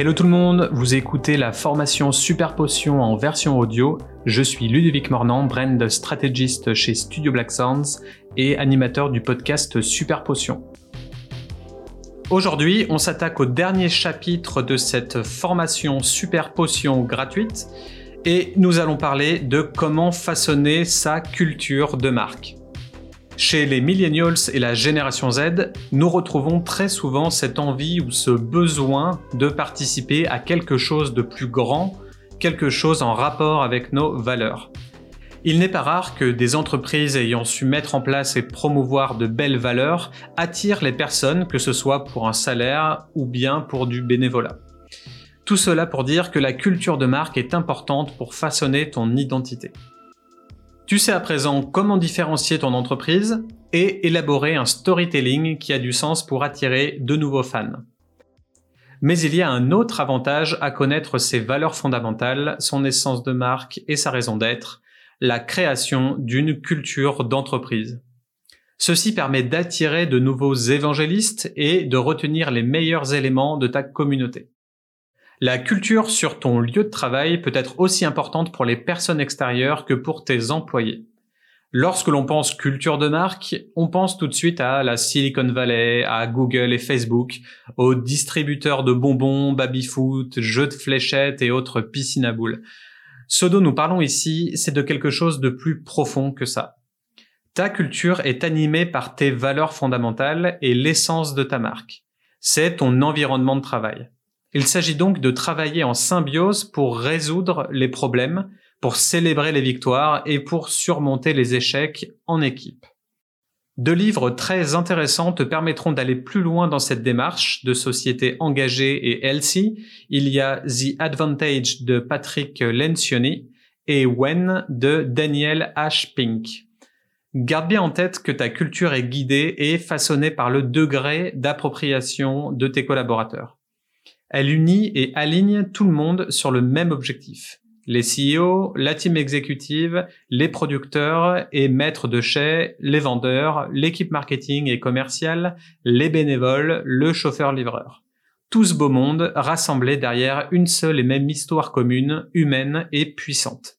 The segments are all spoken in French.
Hello tout le monde, vous écoutez la formation Super Potion en version audio. Je suis Ludovic Mornan, brand strategist chez Studio Black Sounds et animateur du podcast Super Potion. Aujourd'hui, on s'attaque au dernier chapitre de cette formation Super Potion gratuite et nous allons parler de comment façonner sa culture de marque. Chez les millennials et la génération Z, nous retrouvons très souvent cette envie ou ce besoin de participer à quelque chose de plus grand, quelque chose en rapport avec nos valeurs. Il n'est pas rare que des entreprises ayant su mettre en place et promouvoir de belles valeurs attirent les personnes, que ce soit pour un salaire ou bien pour du bénévolat. Tout cela pour dire que la culture de marque est importante pour façonner ton identité. Tu sais à présent comment différencier ton entreprise et élaborer un storytelling qui a du sens pour attirer de nouveaux fans. Mais il y a un autre avantage à connaître ses valeurs fondamentales, son essence de marque et sa raison d'être, la création d'une culture d'entreprise. Ceci permet d'attirer de nouveaux évangélistes et de retenir les meilleurs éléments de ta communauté. La culture sur ton lieu de travail peut être aussi importante pour les personnes extérieures que pour tes employés. Lorsque l'on pense culture de marque, on pense tout de suite à la Silicon Valley, à Google et Facebook, aux distributeurs de bonbons, baby-foot, jeux de fléchettes et autres piscines à boules. Ce dont nous parlons ici, c'est de quelque chose de plus profond que ça. Ta culture est animée par tes valeurs fondamentales et l'essence de ta marque. C'est ton environnement de travail. Il s'agit donc de travailler en symbiose pour résoudre les problèmes, pour célébrer les victoires et pour surmonter les échecs en équipe. Deux livres très intéressants te permettront d'aller plus loin dans cette démarche de société engagée et healthy. Il y a The Advantage de Patrick Lencioni et When de Daniel H. Pink. Garde bien en tête que ta culture est guidée et façonnée par le degré d'appropriation de tes collaborateurs. Elle unit et aligne tout le monde sur le même objectif. Les CEO, la team exécutive, les producteurs et maîtres de chais, les vendeurs, l'équipe marketing et commerciale, les bénévoles, le chauffeur-livreur. Tout ce beau monde rassemblé derrière une seule et même histoire commune, humaine et puissante.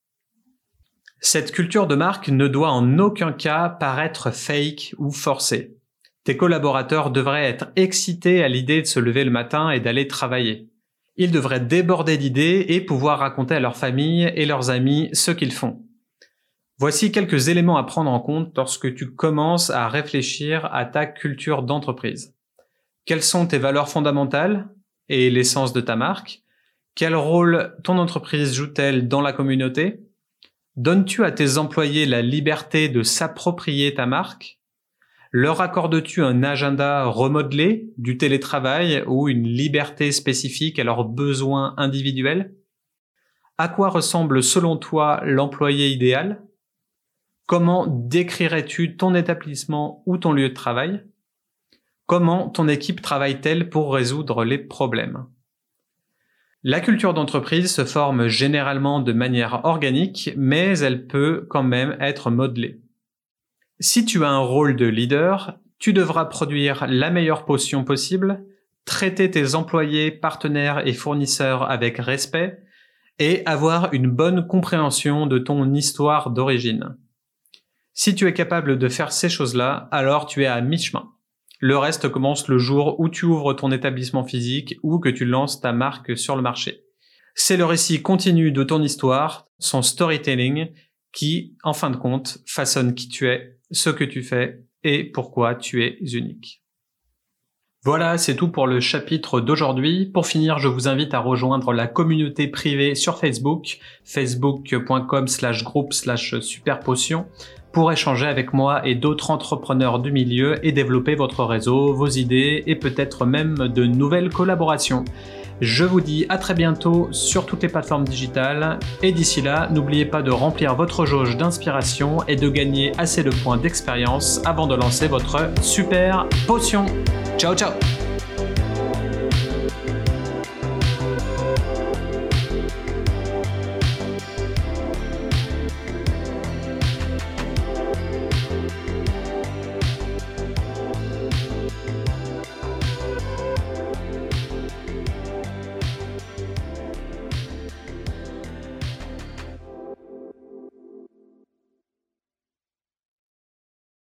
Cette culture de marque ne doit en aucun cas paraître fake ou forcée. Tes collaborateurs devraient être excités à l'idée de se lever le matin et d'aller travailler. Ils devraient déborder d'idées et pouvoir raconter à leur famille et leurs amis ce qu'ils font. Voici quelques éléments à prendre en compte lorsque tu commences à réfléchir à ta culture d'entreprise. Quelles sont tes valeurs fondamentales et l'essence de ta marque? Quel rôle ton entreprise joue-t-elle dans la communauté? Donnes-tu à tes employés la liberté de s'approprier ta marque? Leur accordes-tu un agenda remodelé, du télétravail ou une liberté spécifique à leurs besoins individuels? À quoi ressemble selon toi l'employé idéal? Comment décrirais-tu ton établissement ou ton lieu de travail? Comment ton équipe travaille-t-elle pour résoudre les problèmes? La culture d'entreprise se forme généralement de manière organique, mais elle peut quand même être modelée. Si tu as un rôle de leader, tu devras produire la meilleure potion possible, traiter tes employés, partenaires et fournisseurs avec respect, et avoir une bonne compréhension de ton histoire d'origine. Si tu es capable de faire ces choses-là, alors tu es à mi-chemin. Le reste commence le jour où tu ouvres ton établissement physique ou que tu lances ta marque sur le marché. C'est le récit continu de ton histoire, son storytelling, qui, en fin de compte, façonne qui tu es ce que tu fais et pourquoi tu es unique. Voilà, c'est tout pour le chapitre d'aujourd'hui. Pour finir, je vous invite à rejoindre la communauté privée sur Facebook, facebook.com slash groupe slash superpotion, pour échanger avec moi et d'autres entrepreneurs du milieu et développer votre réseau, vos idées et peut-être même de nouvelles collaborations. Je vous dis à très bientôt sur toutes les plateformes digitales et d'ici là, n'oubliez pas de remplir votre jauge d'inspiration et de gagner assez de points d'expérience avant de lancer votre super potion. Ciao ciao